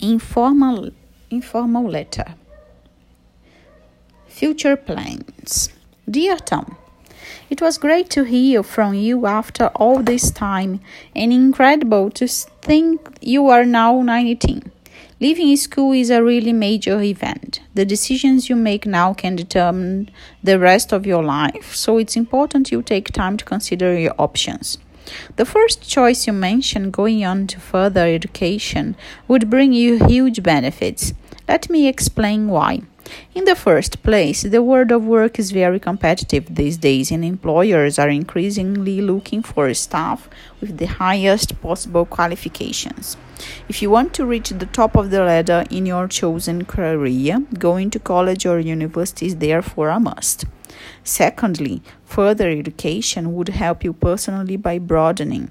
Informal, informal letter. Future plans. Dear Tom, it was great to hear from you after all this time and incredible to think you are now 19. Leaving school is a really major event. The decisions you make now can determine the rest of your life, so it's important you take time to consider your options. The first choice you mentioned, going on to further education, would bring you huge benefits. Let me explain why. In the first place, the world of work is very competitive these days, and employers are increasingly looking for staff with the highest possible qualifications. If you want to reach the top of the ladder in your chosen career, going to college or university is therefore a must. Secondly, further education would help you personally by broadening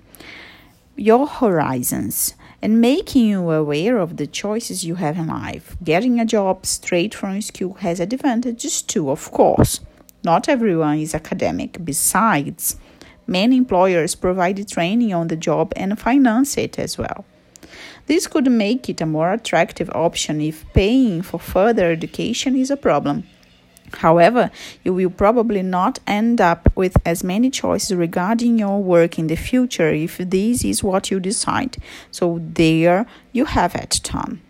your horizons and making you aware of the choices you have in life. Getting a job straight from school has advantages too, of course. Not everyone is academic. Besides, many employers provide training on the job and finance it as well. This could make it a more attractive option if paying for further education is a problem. However, you will probably not end up with as many choices regarding your work in the future if this is what you decide. So, there you have it, Tom.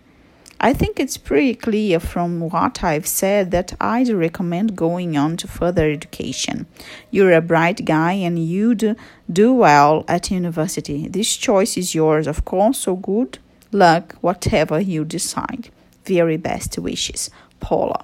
I think it's pretty clear from what I've said that I'd recommend going on to further education. You're a bright guy and you'd do well at university. This choice is yours, of course, so good luck, whatever you decide. Very best wishes, Paula.